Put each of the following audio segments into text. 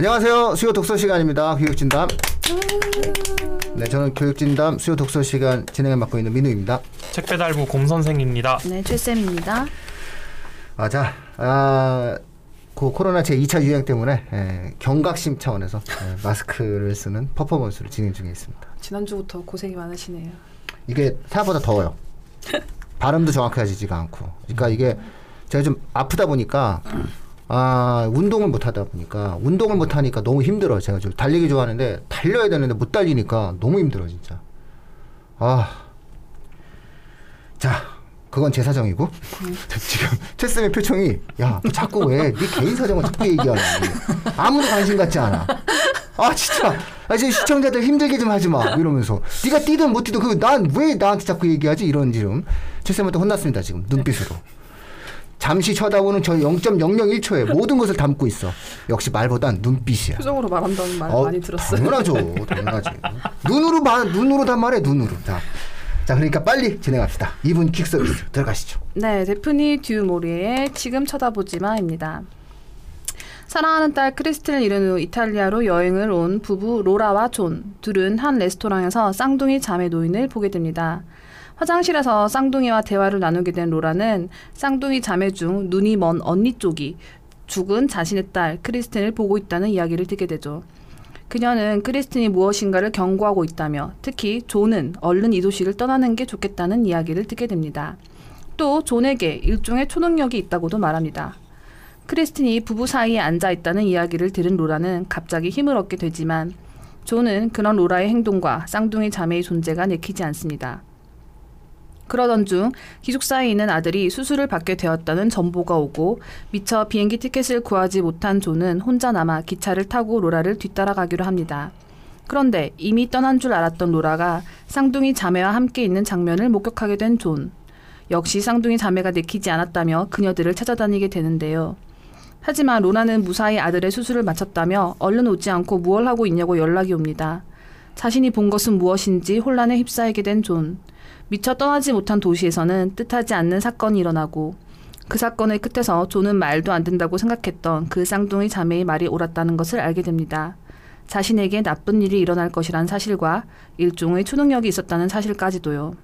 안녕하세요. 수요 독서 시간입니다. 교육진담. 네, 저는 교육진담 수요 독서 시간 진행을 맡고 있는 민우입니다. 책 배달부 곰 선생입니다. 네, 최쌤입니다. 아, 자, 아, 그 코로나 제 2차 유행 때문에 예, 경각심 차원에서 예, 마스크를 쓰는 퍼포먼스를 진행 중에 있습니다. 지난주부터 고생이 많으시네요. 이게 생각보다 더워요. 발음도 정확해지지가 않고. 그러니까 이게 제가 좀 아프다 보니까 아 운동을 못 하다 보니까 운동을 못 하니까 너무 힘들어요. 제가 좀 달리기 좋아하는데 달려야 되는데 못 달리니까 너무 힘들어 진짜. 아. 자, 그건 제 사정이고. 지금 최쌤의 표정이 야너 자꾸 왜 네 개인 사정을 자꾸 얘기하는 아무도 관심 갖지 않아. 아 진짜. 아 이제 시청자들 힘들게 좀 하지 마. 이러면서. 네가 뛰든 못 뛰든 그난 왜 나한테 자꾸 얘기하지? 이런 지금 최쌤한테 혼났습니다 지금. 눈빛으로 잠시 쳐다보는 저 0.001초에 모든 것을 담고 있어. 역시 말보단 눈빛이야. 표정으로 말한다는 말 어, 많이 들었어요. 당연하죠. 당연하지. 눈으로 봐 눈으로 다 말해 눈으로. 자, 자 그러니까 빨리 진행합시다. 2분 퀵 서비스. 들어가시죠. 네, 대프니 듀 모리에의 지금 쳐다보지 마입니다. 사랑하는 딸 크리스틴을 잃은 후 이탈리아로 여행을 온 부부 로라와 존. 둘은 한 레스토랑에서 쌍둥이 자매 노인을 보게 됩니다. 화장실에서 쌍둥이와 대화를 나누게 된 로라는 쌍둥이 자매 중 눈이 먼 언니 쪽이 죽은 자신의 딸 크리스틴을 보고 있다는 이야기를 듣게 되죠. 그녀는 크리스틴이 무엇인가를 경고하고 있다며 특히 존은 얼른 이 도시를 떠나는 게 좋겠다는 이야기를 듣게 됩니다. 또 존에게 일종의 초능력이 있다고도 말합니다. 크리스틴이 부부 사이에 앉아 있다는 이야기를 들은 로라는 갑자기 힘을 얻게 되지만 존은 그런 로라의 행동과 쌍둥이 자매의 존재가 내키지 않습니다. 그러던 중 기숙사에 있는 아들이 수술을 받게 되었다는 정보가 오고 미처 비행기 티켓을 구하지 못한 존은 혼자 남아 기차를 타고 로라를 뒤따라가기로 합니다. 그런데 이미 떠난 줄 알았던 로라가 쌍둥이 자매와 함께 있는 장면을 목격하게 된 존. 역시 쌍둥이 자매가 내키지 않았다며 그녀들을 찾아다니게 되는데요. 하지만 로라는 무사히 아들의 수술을 마쳤다며 얼른 오지 않고 무얼 하고 있냐고 연락이 옵니다. 자신이 본 것은 무엇인지 혼란에 휩싸이게 된 존. 미처 떠나지 못한 도시에서는 뜻하지 않는 사건이 일어나고 그 사건의 끝에서 존은 말도 안 된다고 생각했던 그 쌍둥이 자매의 말이 옳았다는 것을 알게 됩니다. 자신에게 나쁜 일이 일어날 것이란 사실과 일종의 초능력이 있었다는 사실까지도요.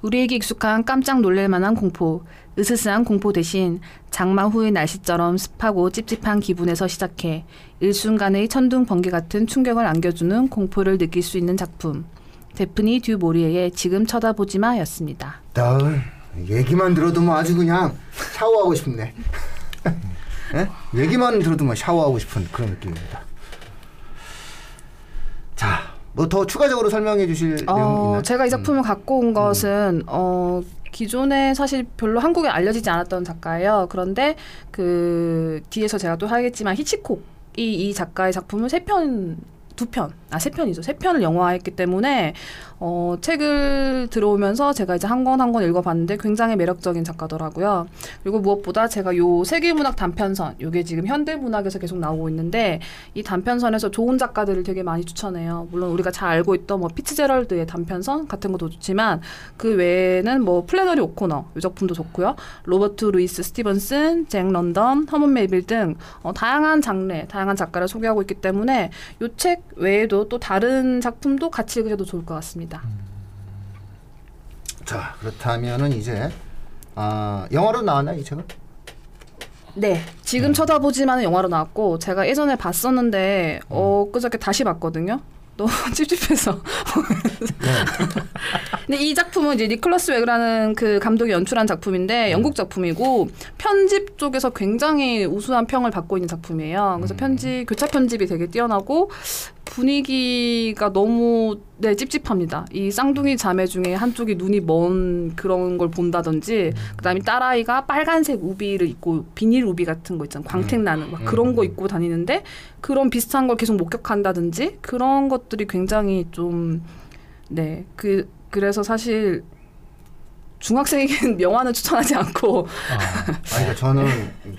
우리에게 익숙한 깜짝 놀랄 만한 공포, 으스스한 공포 대신 장마 후의 날씨처럼 습하고 찝찝한 기분에서 시작해 일순간의 천둥 번개 같은 충격을 안겨주는 공포를 느낄 수 있는 작품. 데프니 듀 모리에의 지금 쳐다보지 마였습니다. 나을 얘기만 들어도 뭐 아주 그냥 샤워하고 싶네. 예? 얘기만 들어도 뭐 샤워하고 싶은 그런 느낌입니다. 자, 뭐 더 추가적으로 설명해 주실 내용 어, 있나요? 제가 이 작품을 음. 갖고 온 것은 어, 기존에 사실 별로 한국에 알려지지 않았던 작가예요. 그런데 그 뒤에서 제가 또 하겠지만 히치콕 이 이 작가의 작품을 세 편, 두 편, 아 세 편이죠. 세 편을 영화했기 때문에 어, 책을 들어오면서 제가 이제 한 권 한 권 읽어봤는데 굉장히 매력적인 작가더라고요. 그리고 무엇보다 제가 요 세계문학 단편선, 요게 지금 현대문학에서 계속 나오고 있는데 이 단편선에서 좋은 작가들을 되게 많이 추천해요. 물론 우리가 잘 알고 있던 뭐 피츠제럴드의 단편선 같은 것도 좋지만 그 외에는 뭐 플래너리 오코너 이 작품도 좋고요. 로버트 루이스 스티븐슨, 잭 런던, 허먼 멜빌 등 어, 다양한 장르, 다양한 작가를 소개하고 있기 때문에 요 책 외에도 또 다른 작품도 같이 읽으셔도 좋을 것 같습니다. 자, 그렇다면은 이제 아, 영화로 나왔나요, 이 책은? 네, 지금 쳐다보지만은 영화로 나왔고 제가 예전에 봤었는데 어 그저께 다시 봤거든요. 너무 찝찝해서. 근데 이 작품은 이제 니콜라스 웨그라는 그 감독이 연출한 작품인데 영국 작품이고 편집 쪽에서 굉장히 우수한 평을 받고 있는 작품이에요. 그래서 편집 교차 편집이 되게 뛰어나고 분위기가 너무 네 찝찝합니다. 이 쌍둥이 자매 중에 한쪽이 눈이 먼 그런 걸 본다든지 그다음에 딸아이가 빨간색 우비를 입고 비닐 우비 같은 거 있잖아요. 광택 나는 막 그런 거 입고 다니는데 그런 비슷한 걸 계속 목격한다든지 그런 것들이 굉장히 좀 네 그 그래서 사실 중학생에게는 영화는 추천하지 않고 아니, 그러니까 저는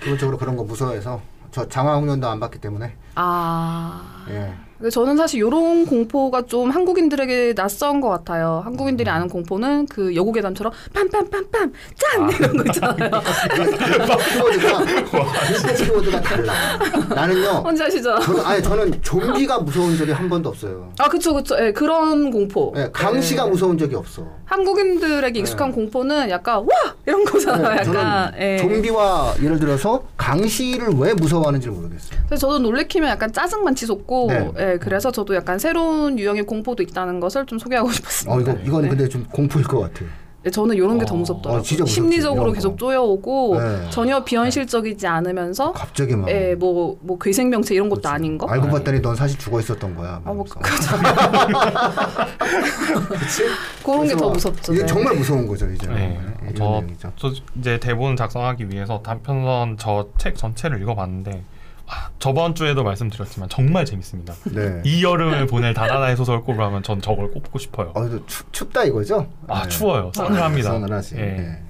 기본적으로 그런 거 무서워해서 저 장화홍련도 안 봤기 때문에 아 예. 저는 사실 이런 공포가 좀 한국인들에게 낯선 것 같아요. 한국인들이 아는 공포는 그 여고 괴담처럼 빰빰빰빰 짠 이런 거 있잖아요. 키워드가 인사 키워드가 달라. 나는요. 뭔지 아시죠? 저는 아니 저는 좀비가 무서운 적이 한 번도 없어요. 아 그쵸 그쵸. 예, 그런 공포. 예, 강시가 예. 무서운 적이 없어. 한국인들에게 익숙한 공포는 약간 와 이런 거잖아요. 네, 약간. 저는 예. 좀비와 예를 들어서 강시를 왜 무서워하는지 를 모르겠어요. 저도 놀래키면 약간 짜증만 치솟고, 네. 예, 그래서 저도 약간 새로운 유형의 공포도 있다는 것을 좀 소개하고 싶었습니다. 어 이거 이건 네. 근데 좀 공포일 것 같아요. 예, 저는 이런 게더 어, 무섭더라고요. 어, 진짜 무섭지, 심리적으로 계속 거. 쪼여오고 네. 전혀 비현실적이지 않으면서, 갑자기 막 예, 뭐, 뭐 괴생명체 이런 것도 그렇지. 아닌 거. 알고 봤더니 넌 사실 죽어 있었던 거야. 아, 뭐. 그치? 그런 게더막 무섭죠. 이게 네. 정말 무서운 거죠 이제. 네. 이런 저. 저 이제 대본 작성하기 위해서 단편선 저 책 전체를 읽어봤는데 아, 저번 주에도 말씀드렸지만 정말 재밌습니다. 네. 이 여름을 보낼 다나나의 소설 꼽으면전 저걸 꼽고 싶어요. 어, 이거 추, 춥다 이거죠? 아 네. 추워요. 서늘합니다. 서늘하지. 예. 네.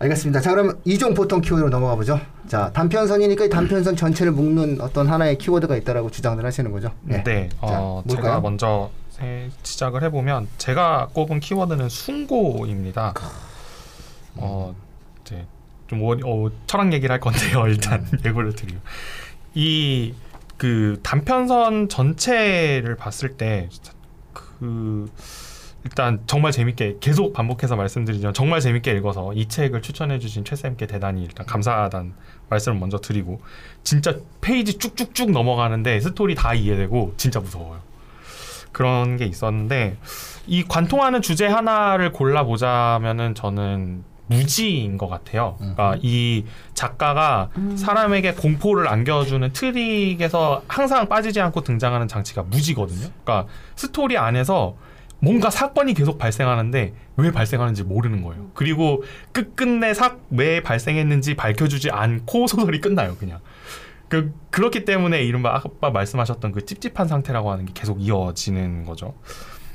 알겠습니다. 자, 그럼 이종 보통 키워드로 넘어가 보죠. 자, 단편선이니까 이 단편선 전체를 묶는 어떤 하나의 키워드가 있다라고 주장을 하시는 거죠. 네, 자, 어, 뭘까요? 제가 먼저 세- 시작을 해보면 제가 꼽은 키워드는 숭고입니다. 어, 이제 좀 원- 어, 철학 얘기를 할 건데요. 일단 예고를 드리고 이 그 단편선 전체를 봤을 때 그 일단 정말 재밌게 계속 반복해서 말씀드리지만 정말 재밌게 읽어서 이 책을 추천해주신 최 쌤께 대단히 일단 감사하다는 말씀을 먼저 드리고 진짜 페이지 쭉쭉쭉 넘어가는데 스토리 다 이해되고 진짜 무서워요. 그런 게 있었는데 이 관통하는 주제 하나를 골라보자면은 저는 무지인 것 같아요. 그러니까 이 작가가 사람에게 공포를 안겨주는 트릭에서 항상 빠지지 않고 등장하는 장치가 무지거든요. 그러니까 스토리 안에서 뭔가 사건이 계속 발생하는데 왜 발생하는지 모르는 거예요. 그리고 끝끝내 사, 왜 발생했는지 밝혀주지 않고 소설이 끝나요, 그냥. 그, 그렇기 때문에 이른바 아까 말씀하셨던 그 찝찝한 상태라고 하는 게 계속 이어지는 거죠.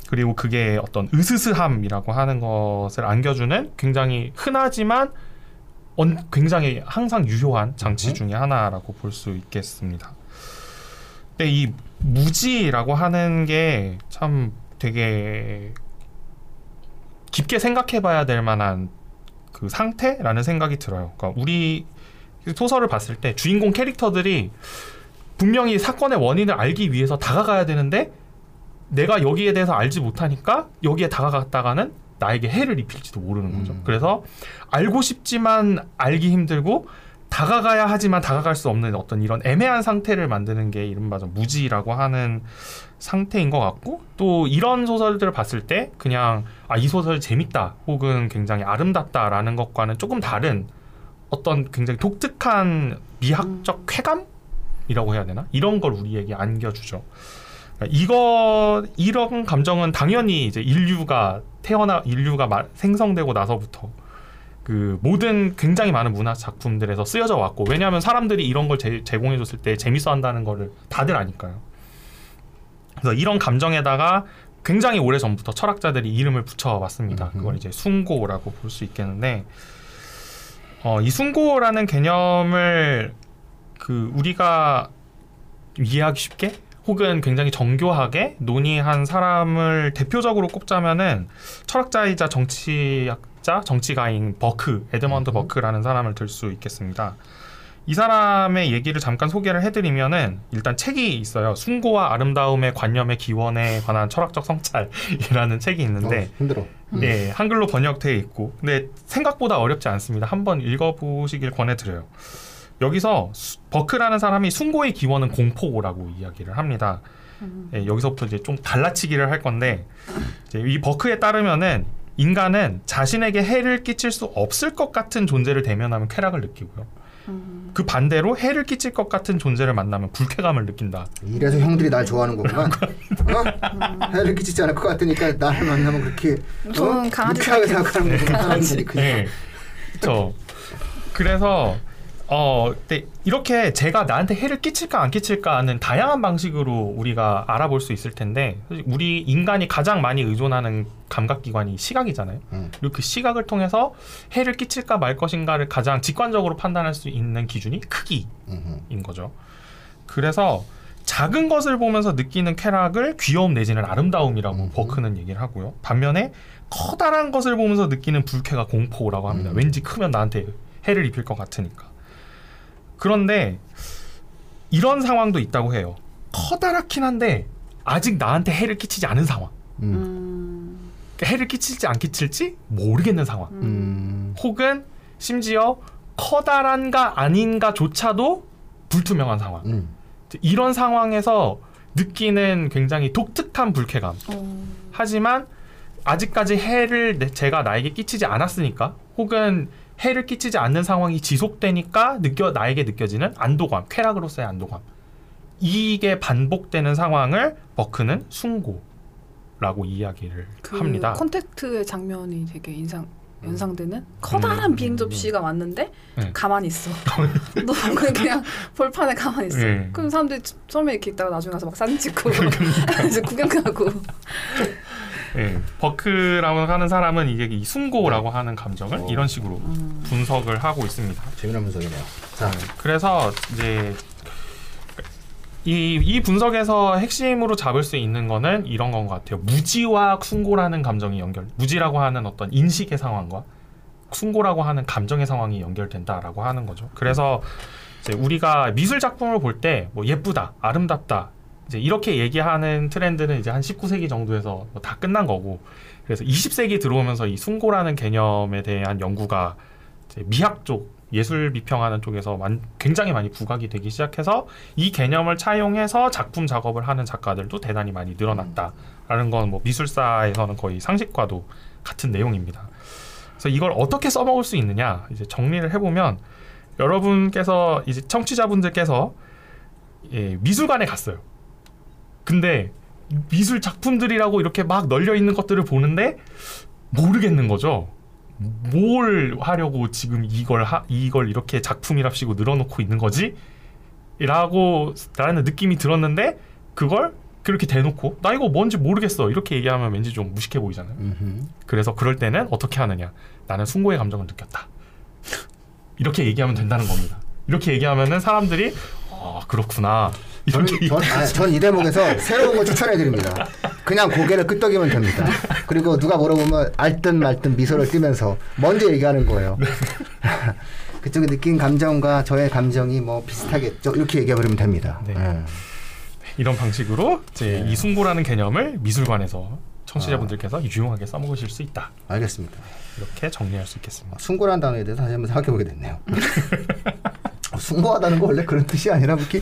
그리고 그게 어떤 으스스함이라고 하는 것을 안겨주는 굉장히 흔하지만 언- 굉장히 항상 유효한 장치 음. 중에 하나라고 볼 수 있겠습니다. 근데 이 무지라고 하는 게 참 되게 깊게 생각해봐야 될 만한 그 상태라는 생각이 들어요. 그러니까 우리 소설을 봤을 때 주인공 캐릭터들이 분명히 사건의 원인을 알기 위해서 다가가야 되는데 내가 여기에 대해서 알지 못하니까 여기에 다가갔다가는 나에게 해를 입힐지도 모르는 거죠. 음. 그래서 알고 싶지만 알기 힘들고 다가가야 하지만 다가갈 수 없는 어떤 이런 애매한 상태를 만드는 게 이른바 좀 무지라고 하는 상태인 것 같고 또 이런 소설들을 봤을 때 그냥 아 이 소설 재밌다 혹은 굉장히 아름답다라는 것과는 조금 다른 어떤 굉장히 독특한 미학적 쾌감이라고 해야 되나 이런 걸 우리에게 안겨주죠. 그러니까 이거 이런 감정은 당연히 이제 인류가 태어나 인류가 마- 생성되고 나서부터 그 모든 굉장히 많은 문화 작품들에서 쓰여져 왔고 왜냐하면 사람들이 이런 걸 제, 제공해줬을 때 재밌어 한다는 거를 다들 아니까요. 그래서 이런 감정에다가 굉장히 오래 전부터 철학자들이 이름을 붙여왔습니다. 음흠. 그걸 이제 숭고라고 볼 수 있겠는데 어, 이 숭고라는 개념을 그 우리가 이해하기 쉽게 혹은 굉장히 정교하게 논의한 사람을 대표적으로 꼽자면은 철학자이자 정치학자, 정치가인 버크, 에드먼드 음. 버크라는 사람을 들 수 있겠습니다. 이 사람의 얘기를 잠깐 소개를 해드리면은 일단 책이 있어요. 숭고와 아름다움의 관념의 기원에 관한 철학적 성찰이라는 책이 있는데 어, 힘들어. 네, 한글로 번역되어 있고, 근데 생각보다 어렵지 않습니다. 한번 읽어보시길 권해드려요. 여기서 수- 버크라는 사람이 숭고의 기원은 공포라고 이야기를 합니다. 네, 여기서부터 이제 좀 갈라치기를 할 건데, 이제 이 버크에 따르면은 인간은 자신에게 해를 끼칠 수 없을 것 같은 존재를 대면하면 쾌락을 느끼고요. 그 반대로 해를 끼칠 것 같은 존재를 만나면 불쾌감을 느낀다. 이래서 형들이 날 좋아하는 거구만. 어? 해를 끼치지 않을 것 같으니까 나를 만나면 그렇게 어? 유쾌하게 생각하는 거구나. 사람들이 그냥. 네. 그렇죠. 그래서 어, 근데 이렇게 제가 나한테 해를 끼칠까 안 끼칠까는 다양한 방식으로 우리가 알아볼 수 있을 텐데 우리 인간이 가장 많이 의존하는 감각기관이 시각이잖아요. 음. 그리고 그 시각을 통해서 해를 끼칠까 말 것인가를 가장 직관적으로 판단할 수 있는 기준이 크기인 음흠. 거죠. 그래서 작은 것을 보면서 느끼는 쾌락을 귀여움 내지는 아름다움이라고 음. 버크는 얘기를 하고요. 반면에 커다란 것을 보면서 느끼는 불쾌가 공포라고 합니다. 음. 왠지 크면 나한테 해를 입힐 것 같으니까. 그런데 이런 상황도 있다고 해요. 커다랗긴 한데 아직 나한테 해를 끼치지 않은 상황. 음. 음. 그러니까 해를 끼칠지 안 끼칠지 모르겠는 상황. 음. 혹은 심지어 커다란가 아닌가조차도 불투명한 상황. 음. 이런 상황에서 느끼는 굉장히 독특한 불쾌감. 어. 하지만 아직까지 해를 내- 제가 나에게 끼치지 않았으니까 혹은 해를 끼치지 않는 상황이 지속되니까 느껴 나에게 느껴지는 안도감, 쾌락으로서의 안도감. 이게 반복되는 상황을 버크는 숭고라고 이야기를 그 합니다. 콘택트의 장면이 되게 인상 연상되는 커다란 음. 비행 접시가 왔는데 네. 가만히 있어. 너 그냥 볼판에 가만히 있어. 네. 그럼 사람들이 처음에 이렇게 있다가 나중에 가서 막 사진 찍고 이제 구경하고. 예, 버크라고 하는 사람은 이게 이 숭고라고 하는 감정을 어. 이런 식으로 음. 분석을 하고 있습니다. 재미난 분석이네요. 자, 네, 그래서 이제 이, 이 분석에서 핵심으로 잡을 수 있는 거는 이런 건 것 같아요. 무지와 숭고라는 감정이 연결, 무지라고 하는 어떤 인식의 상황과 숭고라고 하는 감정의 상황이 연결된다라고 하는 거죠. 그래서 이제 우리가 미술 작품을 볼 때 뭐 예쁘다, 아름답다, 이제 이렇게 얘기하는 트렌드는 이제 한 19세기 정도에서 뭐다 끝난 거고, 그래서 20세기 들어오면서 이 숭고라는 개념에 대한 연구가 미학 쪽 예술 비평하는 쪽에서 만- 굉장히 많이 부각이 되기 시작해서 이 개념을 차용해서 작품 작업을 하는 작가들도 대단히 많이 늘어났다라는 건 뭐 미술사에서는 거의 상식과도 같은 내용입니다. 그래서 이걸 어떻게 써먹을 수 있느냐 이제 정리를 해보면 여러분께서 이제 청취자분들께서 예, 미술관에 갔어요. 근데 미술 작품들이라고 이렇게 막 널려 있는 것들을 보는데 모르겠는 거죠. 뭘 하려고 지금 이걸 하, 이걸 이렇게 작품이랍시고 늘어놓고 있는 거지? 라고 라는 느낌이 들었는데 그걸 그렇게 대놓고 나 이거 뭔지 모르겠어 이렇게 얘기하면 왠지 좀 무식해 보이잖아요. 음흠. 그래서 그럴 때는 어떻게 하느냐? 나는 숭고의 감정을 느꼈다. 이렇게 얘기하면 된다는 겁니다. 이렇게 얘기하면은 사람들이 아 그렇구나 저는 전, 아, 전이 대목에서 새로운 거 추천해 드립니다. 그냥 고개를 끄덕이면 됩니다. 그리고 누가 물어보면 알듯 말듯 미소를 띠면서 먼저 얘기하는 거예요. 그쪽에 느낀 감정과 저의 감정이 뭐 비슷하겠죠. 이렇게 얘기해 버리면 됩니다. 네. 예. 이런 방식으로 이제 네. 이 숭고라는 개념을 미술관에서 청취자분들께서 유용하게 써먹으실 수 있다. 알겠습니다. 이렇게 정리할 수 있겠습니다. 숭고란 단어에 대해서 다시 한번 생각해 보게 됐네요. 어, 숭고하다는 거 원래 그런 뜻이 아니라 이렇게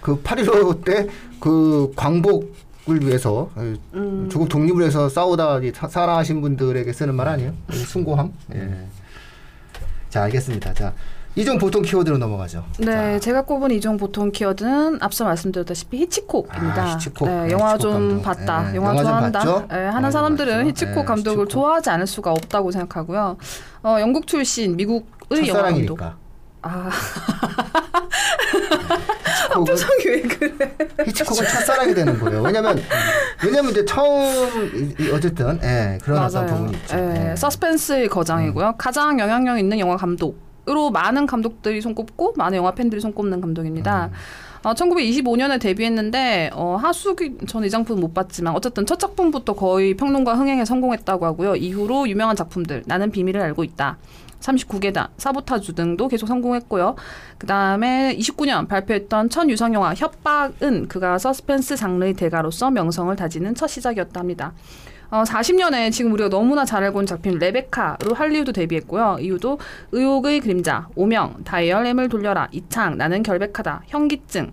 그 8.15 때 그 광복을 위해서 어, 음. 조국 독립을 위해서 싸우다 살아하신 분들에게 쓰는 말 아니에요? 이 숭고함. 예. 자 알겠습니다. 자 이종 보통 키워드로 넘어가죠. 네, 제가 꼽은 이종 보통 키워드는 앞서 말씀드렸다시피 히치콕입니다. 아, 히치콕. 네, 네, 영화 히치콕 좀. 봤다, 네, 영화, 영화 좀 좋아한다. 네, 하는 좀 사람들은? 히치콕 네, 감독을 히치콕. 좋아하지 않을 수가 없다고 생각하고요. 어, 영국 출신 미국의 영화 감독. 첫사랑이니까. 아, 히치콕은, 표정이 왜 그래? 히치콕은 첫사랑이 되는 거예요. 왜냐면 왜냐면 이제 처음 어쨌든 예, 그런 어떤 부분이 있죠. 예, 예. 서스펜스의 거장이고요. 가장 영향력 있는 영화 감독으로 많은 감독들이 손꼽고 많은 영화 팬들이 손꼽는 감독입니다. 음. 어, 1925년에 데뷔했는데 어, 하수기 전이 작품 못 봤지만 어쨌든 첫 작품부터 거의 평론가 흥행에 성공했다고 하고요. 이후로 유명한 작품들 나는 비밀을 알고 있다. 39계단, 사보타주 등도 계속 성공했고요. 그 다음에 29년 발표했던 첫 유성 영화 협박은 그가 서스펜스 장르의 대가로서 명성을 다지는 첫 시작이었다 합니다. 어, 40년에 지금 우리가 너무나 잘 알고 있는 작품 레베카로 할리우드 데뷔했고요. 이후도 의혹의 그림자, 오명, 다이얼 M을 돌려라, 이창, 나는 결백하다, 현기증,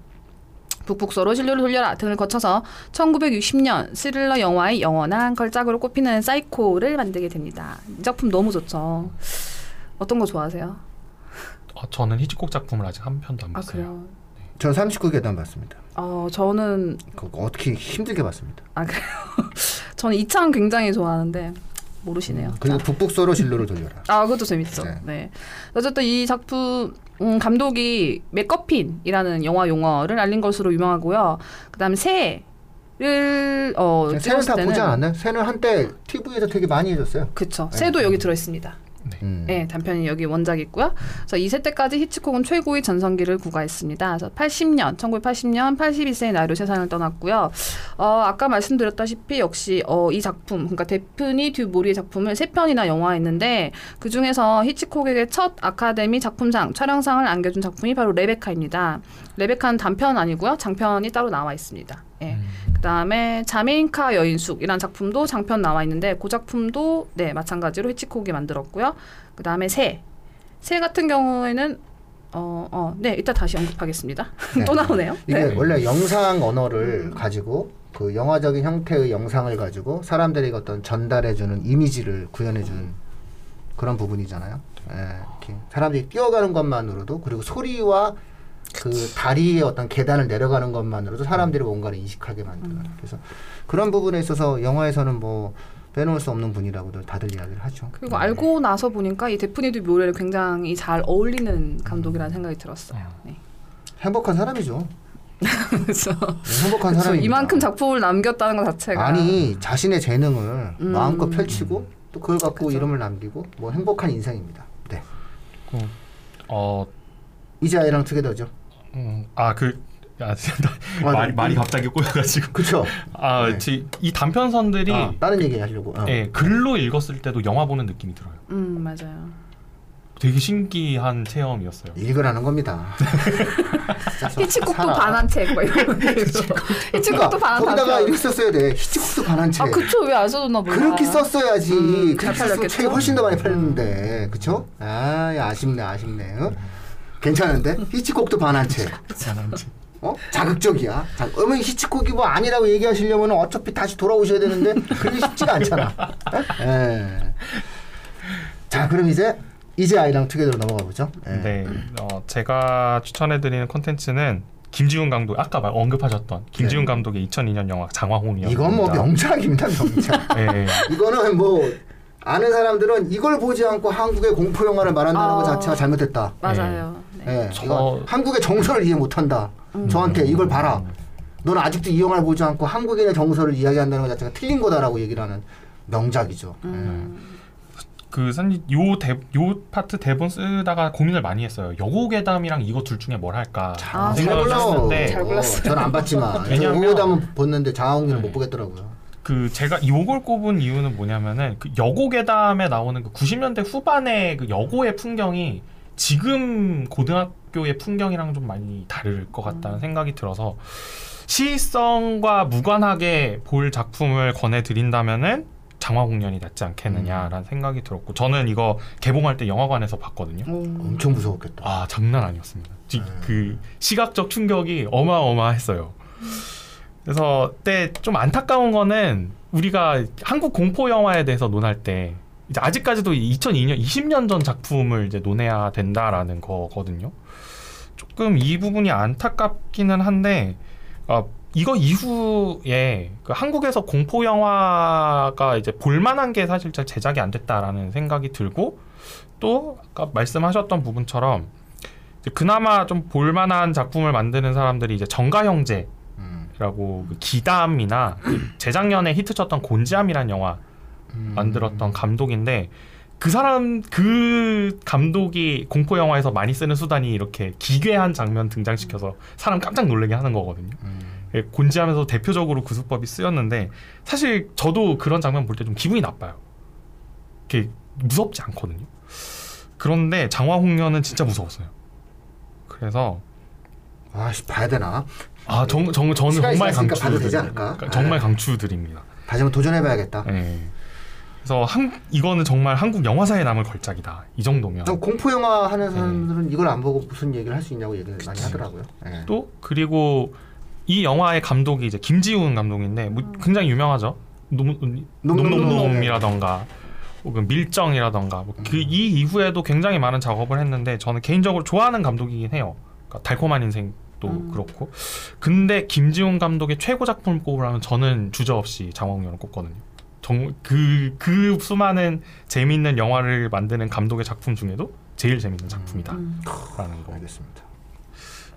북북서로 진로를 돌려라 등을 거쳐서 1960년 스릴러 영화의 영원한 걸작으로 꼽히는 사이코를 만들게 됩니다. 이 작품 너무 좋죠. 어떤 거 좋아하세요? 어, 저는 히치콕 작품을 아직 한 편도 안 아 봤어요. 그래요. 저 39계단 봤습니다. 어 저는 그거 어떻게 힘들게 봤습니다. 아 그래요. 저는 이창 굉장히 좋아하는데 모르시네요. 그리고 자. 북북서로 진로를 돌려라. 아, 그것도 재밌죠. 네. 네. 어쨌든 이 작품 음, 감독이 맥커핀이라는 영화 용어를 알린 것으로 유명하고요. 그다음에 새를 어 새는 찍었을 다 때는 보지 않았나요? 새는 한때 TV에서 되게 많이 해줬어요. 그쵸. 네. 새도 여기 들어 있습니다. 네. 음. 네, 단편이 여기 원작이 있고요. 그래서 2세 때까지 히치콕은 최고의 전성기를 구가했습니다. 그래서 80년, 1980년 81세의 나이로 세상을 떠났고요. 어, 아까 말씀드렸다시피 역시 어, 이 작품, 그러니까 데프니 듀 모리의 작품을 세 편이나 영화했는데 그 중에서 히치콕에게 첫 아카데미 작품상, 촬영상을 안겨준 작품이 바로 레베카입니다. 레베카는 단편 아니고요, 장편이 따로 나와 있습니다. 예. 그다음에 자메인카 여인숙이라는 작품도 장편 나와 있는데 그 작품도 네 마찬가지로 히치콕이 만들었고요. 그다음에 새. 새 같은 경우에는 어, 어, 네, 이따 다시 언급하겠습니다. 네. 또 나오네요. 이게 네. 원래 영상 언어를 가지고 그 영화적인 형태의 영상을 가지고 사람들에게 어떤 전달해주는 이미지를 구현해주는 그런 부분이잖아요. 예, 이렇게 사람들이 뛰어가는 것만으로도 그리고 소리와 그 다리의 어떤 계단을 내려가는 것만으로도 사람들이 뭔가를 인식하게 만드는. 그래서 그런 부분에 있어서 영화에서는 뭐 빼놓을 수 없는 분이라고도 다들 이야기를 하죠. 그리고 알고 나서 보니까 이 데프니드 묘레를 굉장히 잘 어울리는 감독이라는 생각이 들었어요. 네. 행복한 사람이죠. 그래서 행복한 그쵸, 사람이 이만큼 작품을 남겼다는 것 자체가 아니 자신의 재능을 음. 마음껏 펼치고 또 그걸 갖고 이름을 남기고 뭐 행복한 인생입니다. 네. 어, 이제 아이랑 투게더죠. 음, 아, 그, 아, 아, 말이, 네. 말이 갑자기 꼬여가지고. 그쵸. 아, 네. 지- 이 단편선들이 아, 다른 얘기 하려고. 어. 예, 글로 읽었을 때도 영화 보는 느낌이 들어요. 음 맞아요. 되게 신기한 체험이었어요. 읽으라는 겁니다. 히치콕도. 반한 책, 뭐 이런 거. 히치콕도 반한 거기다가 단편. 이렇게 썼어야 돼. 히치콕도 반한 채. 아 그쵸 왜 안 써줬나 몰라. 그렇게 썼어야지. 음, 그렇게 잘 썼으면? 책이 훨씬 더 많이 팔렸는데. 그쵸? 아, 야, 아쉽네, 아쉽네. 어? 괜찮은데? 히치콕도 반한 채. 어? 자극적이야. 자, 어머니 히치콕이 뭐 아니라고 얘기하시려면 어차피 다시 돌아오셔야 되는데 그게 쉽지가 않잖아. 어? 예. 자, 그럼 이제 이제 아이랑 투게더로 넘어가 보죠. 예. 네, 어, 제가 추천해 드리는 콘텐츠는 김지훈 감독 아까 말 언급하셨던 김지훈 감독의 2002년 영화. 네. 이건 뭐 명작입니다, 명작. 예, 이거는 뭐 아는 사람들은 이걸 보지 않고 한국의 공포 영화를 말한다는 아. 것 자체가 잘못됐다. 맞아요. 네. 예, 저- 이거 한국의 정서를 이해 못한다. 저한테 이걸 봐라. 너는 아직도 이 영화를 보지 않고 한국인의 정서를 이야기한다는 것 자체가 틀린 거다라고 얘기를 하는 명작이죠. 음. 그 사실 요, 대, 요 파트 대본 쓰다가 고민을 많이 했어요. 여고 괴담이랑 이거 둘 중에 뭘 할까 아, 잘 생각을. 했는데 잘 골랐어요. 저는 안 봤지만 왜냐면 한번 봤는데 장항기는 네. 못 보겠더라고요. 그 제가 요걸 꼽은 이유는 뭐냐면은 그 여고 괴담에 나오는 그 90년대 후반의 그 여고의 풍경이 지금 고등학교의 풍경이랑 좀 많이 다를 것 같다는 생각이 들어서 시의성과 무관하게 볼 작품을 권해드린다면은 장화 공연이 낫지 않겠느냐라는 생각이 들었고 저는 이거 개봉할 때 영화관에서 봤거든요. 오. 엄청 무서웠겠다. 아 장난 아니었습니다. 지- 네. 그 시각적 충격이 어마어마했어요. 그래서 그때 좀 안타까운 거는 우리가 한국 공포 영화에 대해서 논할 때 이제 아직까지도 2002년 20년 전 작품을 이제 논해야 된다라는 거거든요. 조금 이 부분이 안타깝기는 한데 어, 이거 이후에 그 한국에서 공포 영화가 이제 볼만한 게 사실 잘 제작이 안 됐다라는 생각이 들고 또 아까 말씀하셨던 부분처럼 그나마 좀 볼만한 작품을 만드는 사람들이 이제 정가 형제 라고 음. 그 기담이나 그 재작년에 히트쳤던 곤지암이라는 영화 음. 만들었던 감독인데 그 사람 그 감독이 공포 영화에서 많이 쓰는 수단이 이렇게 기괴한 장면 등장시켜서 사람 깜짝 놀라게 하는 거거든요. 음. 예, 곤지암에서 대표적으로 그 수법이 쓰였는데 사실 저도 그런 장면 볼 때 좀 기분이 나빠요. 이렇게 무섭지 않거든요. 그런데 장화홍련은 진짜 무서웠어요. 그래서 아씨 봐야 되나? 아, 정, 정, 저는 정말 강추 봐도 되지 않을까? 정말 아. 강추드립니다. 다시 한번 도전해봐야겠다. 예. 그래서 한 이거는 정말 한국 영화사에 남을 걸작이다. 이 정도면 좀 공포 영화 하는 네. 사람들은 이걸 안 보고 무슨 얘기를 할 수 있냐고 얘기를 많이 하더라고요. 예. 또 그리고 이 영화의 감독이 이제 김지훈 감독인데 뭐 굉장히 유명하죠. 놈- 놈놈놈이라던가 혹은 밀정이라던가 뭐 그이 이후에도 굉장히 많은 작업을 했는데 저는 개인적으로 좋아하는 감독이긴 해요. 그러니까 달콤한 인생 도 음. 그렇고 근데 김지훈 감독의 최고 작품을 꼽으라면 저는 주저없이 장원영을 꼽거든요. 정그 그 수많은 재미있는 영화를 만드는 감독의 작품 중에도 제일 재밌는 작품이다라는 음. 거 알겠습니다.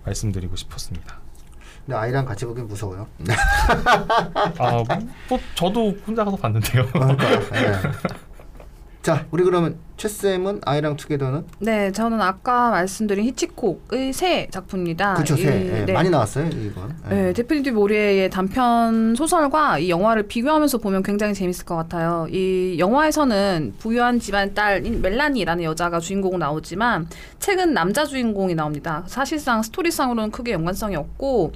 말씀드리고 싶었습니다. 근데 아이랑 같이 보긴 무서워요. 아, 뭐 저도 혼자 가서 봤는데요. 그러니까, 예. 자, 우리 그러면 최쌤은 아이랑 투게더는 네, 저는 아까 말씀드린 히치콕의 새 작품입니다. 그쵸 이- 새 예, 네. 많이 나왔어요 이건. 예. 네, 데프니티 모리에의 단편 소설과 이 영화를 비교하면서 보면 굉장히 재밌을 것 같아요. 이 영화에서는 부유한 집안 딸인 멜라니라는 여자가 주인공 나오지만 책은 남자 주인공이 나옵니다. 사실상 스토리상으로는 크게 연관성이 없고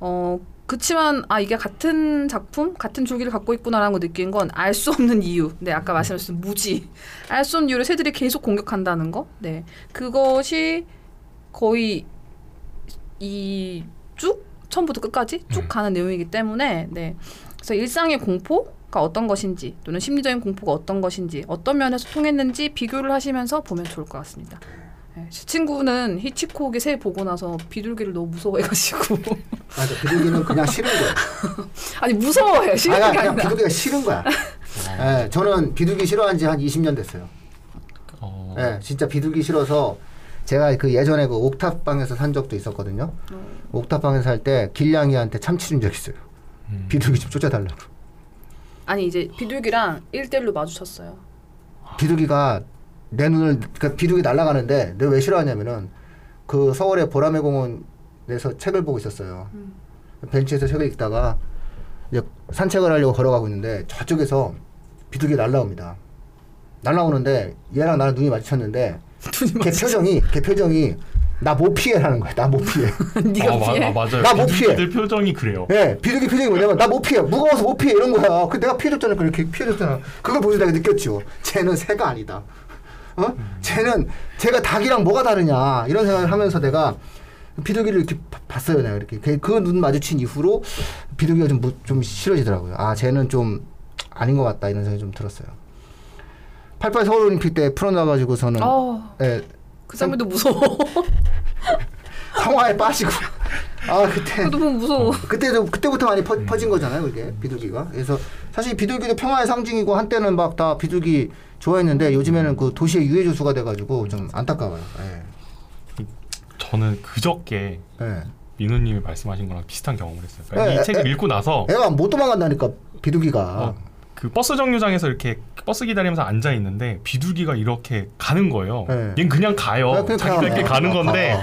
어 그치만 아 이게 같은 작품 같은 줄기를 갖고 있구나라는 걸 느낀 건 알 수 없는 이유. 네 아까 말씀하신 무지 알 수 없는 이유로 새들이 계속 공격한다는 거. 네 그것이 거의 이 쭉 처음부터 끝까지 쭉 음. 가는 내용이기 때문에 네 그래서 일상의 공포가 어떤 것인지 또는 심리적인 공포가 어떤 것인지 어떤 면에서 통했는지 비교를 하시면서 보면 좋을 것 같습니다. 네, 제 친구는 히치콕의 새 보고 나서 비둘기를 너무 무서워해가지고 맞아 비둘기는 그냥 싫은 거야. 아니 무서워해요 싫은 아, 게 그냥 아니라 비둘기가 싫은 거야. 예, 저는 비둘기 싫어한 지 한 20년 됐어요. 어, 예, 진짜 비둘기 싫어서 제가 그 예전에 그 옥탑방에서 산 적도 있었거든요. 옥탑방에서 살 때 길냥이한테 참치 준 적 있어요. 음. 비둘기 좀 쫓아달라고. 아니 이제 비둘기랑 1대1로 마주쳤어요. 비둘기가 내 눈을 그러니까 비둘기 날아가는데 내가 왜 싫어하냐면은 그 서울의 보라매 공원에서 책을 보고 있었어요. 벤치에서 책을 읽다가 이제 산책을 하려고 걸어가고 있는데 저쪽에서 비둘기 날라옵니다. 날라오는데 얘랑 나랑 눈이 마주쳤는데 걔 표정이 걔 표정이 나 못 피해라는 거야. 나 못 피해. 네가 어, 마- 피해. 아, 맞아요. 나 못 피해. 비둘기들 표정이 그래요. 예, 비둘기 표정이 뭐냐면 나 못 피해. 무거워서 못 피해 이런 거야. 그 내가 피해줬잖아. 그렇게 피해줬잖아. 그걸 내가 느꼈죠. 쟤는 새가 아니다. 어? 쟤는 쟤가 닭이랑 뭐가 다르냐 이런 생각을 하면서 내가 비둘기를 이렇게 봐- 봤어요. 내가 이렇게 그 눈 마주친 이후로 비둘기가 좀, 무- 좀 싫어지더라고요. 아, 쟤는 좀 아닌 것 같다 이런 생각이 좀 들었어요. 88 서울올림픽 때 풀어놔가지고서는 어, 예, 그 장면도 무서워. 성화에 빠지고 아 그때 그것도 보면 무서워. 그때도 그때부터 많이 퍼, 퍼진 거잖아요, 그게 비둘기가. 그래서 사실 비둘기도 평화의 상징이고 한때는 막 다 비둘기 좋아했는데 요즘에는 그 도시의 유해 조수가 돼가지고 좀 안타까워요. 예. 저는 그저께 예. 민우님이 말씀하신 거랑 비슷한 경험을 했어요. 그러니까 에, 이 책을 에, 읽고 나서 애가 못 도망간다니까 비둘기가. 어, 그 버스 정류장에서 이렇게 버스 기다리면서 앉아 있는데 비둘기가 이렇게 가는 거예요. 네. 얘는 그냥 가요. 네, 그냥 가요. 이렇게 가는 어, 건데 어, 어.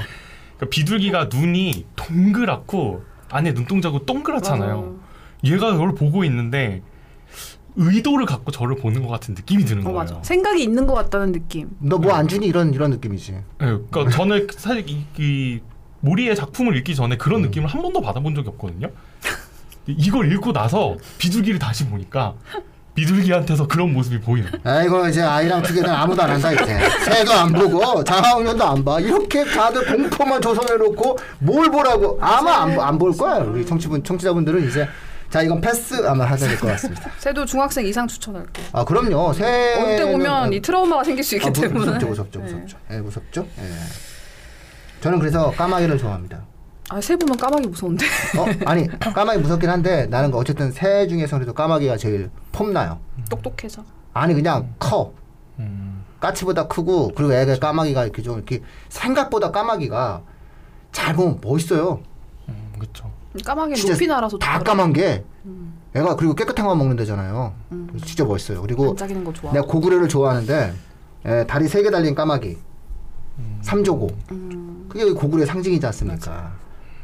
그 비둘기가 눈이 동그랗고 안에 눈동자고 동그랗잖아요. 어. 얘가 저를 보고 있는데 의도를 갖고 저를 보는 것 같은 느낌이 드는 어 거예요. 맞아. 생각이 있는 것 같다는 느낌. 너 뭐 안 주니 이런 이런 느낌이지. 네, 그러니까 저는 사실 이, 이 모리의 작품을 읽기 전에 그런 음. 느낌을 한 번도 받아본 적이 없거든요. 이걸 읽고 나서 비둘기를 다시 보니까 비둘기한테서 그런 모습이 보이는. 아이고 이제 아이랑 투게더 아무도 안 한다 이제. 새도 안 보고 장학년도 안 봐. 이렇게 다들 공포만 조성해 놓고 뭘 보라고 아마 안 볼 거야. 우리 청취분 청취자분들은 이제 자 이건 패스 아마 하셔야 될 것 같습니다. 새도 중학생 이상 추천할게. 아 그럼요. 새때 보면 이 트라우마가 생길 수 있기 아, 무, 때문에. 무섭죠, 무섭죠, 네. 무섭죠. 예, 무섭죠. 예. 저는 그래서 까마귀를 좋아합니다. 아, 새 보면 까마귀 무서운데. 어, 아니 까마귀 무섭긴 한데 나는 그 어쨌든 새 중에서 그래도 까마귀가 제일 폼나요. 똑똑해서. 아니 그냥 커. 음, 까치보다 크고 그리고 애가 까마귀가 이렇게 좀 이렇게 생각보다 까마귀가 잘 보면 멋있어요. 음, 그렇죠. 까마귀 높이 날아서 다 좋더라. 까만 게 음, 애가 그리고 깨끗한 거 먹는 데잖아요. 음. 진짜 멋있어요. 그리고 반짝이는 거 좋아. 내가 고구려를 좋아하는데 에, 다리 세 개 달린 까마귀 삼조고 음, 그게 고구려의 상징이지 않습니까?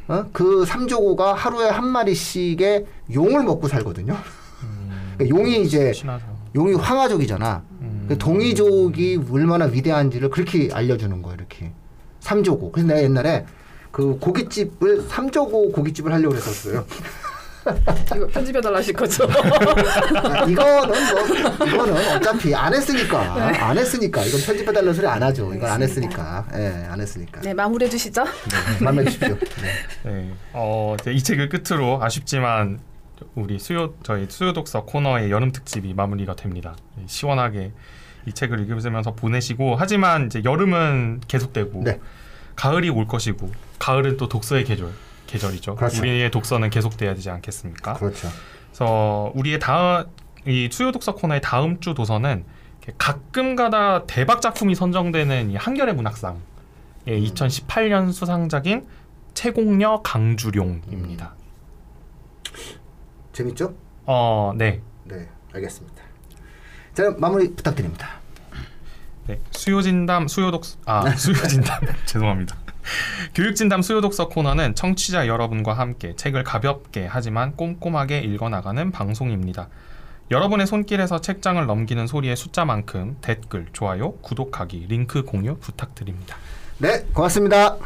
어? 그 삼조고가 하루에 한 마리씩의 용을 먹고 살거든요. 음, 그러니까 용이 이제 친하죠. 용이 황하족이잖아. 음, 그 동이족이 얼마나 위대한지를 그렇게 알려주는 거예요. 이렇게 삼조고. 그래서 내가 옛날에 그 고깃집을 삼조고 고깃집을 하려고 그랬었어요. 이거 편집해달라 하실 거죠? 아, 이거는 뭐 이거는 어차피 안 했으니까 안 했으니까 이건 편집해달라는 소리 안 하죠. 이건 안 했으니까 예, 안 했으니까. 네, 마무리해 주시죠. 네, 마음에 주십시오. 네. 네. 어, 이제 이 책을 끝으로 아쉽지만 우리 수요 저희 수요 독서 코너의 여름 특집이 마무리가 됩니다. 네, 시원하게 이 책을 읽으면서 보내시고 하지만 이제 여름은 계속되고 네. 가을이 올 것이고 가을은 또 독서의 계절 계절이죠. 그렇죠. 우리의 독서는 계속돼야 되지 않겠습니까? 그렇죠. 그래서 우리의 다음 이 수요 독서 코너의 다음 주 도서는 가끔가다 대박 작품이 선정되는 이 한겨레 문학상의 2018년 수상작인 채공녀 강주룡입니다. 재밌죠? 어, 네. 네, 알겠습니다. 자, 마무리 부탁드립니다. 네, 수요진담 수요독 아 수요진담 죄송합니다. 교육진담 수요독서 코너는 청취자 여러분과 함께 책을 가볍게 하지만 꼼꼼하게 읽어나가는 방송입니다. 여러분의 손길에서 책장을 넘기는 소리의 숫자만큼 댓글, 좋아요, 구독하기, 링크 공유 부탁드립니다. 네, 고맙습니다.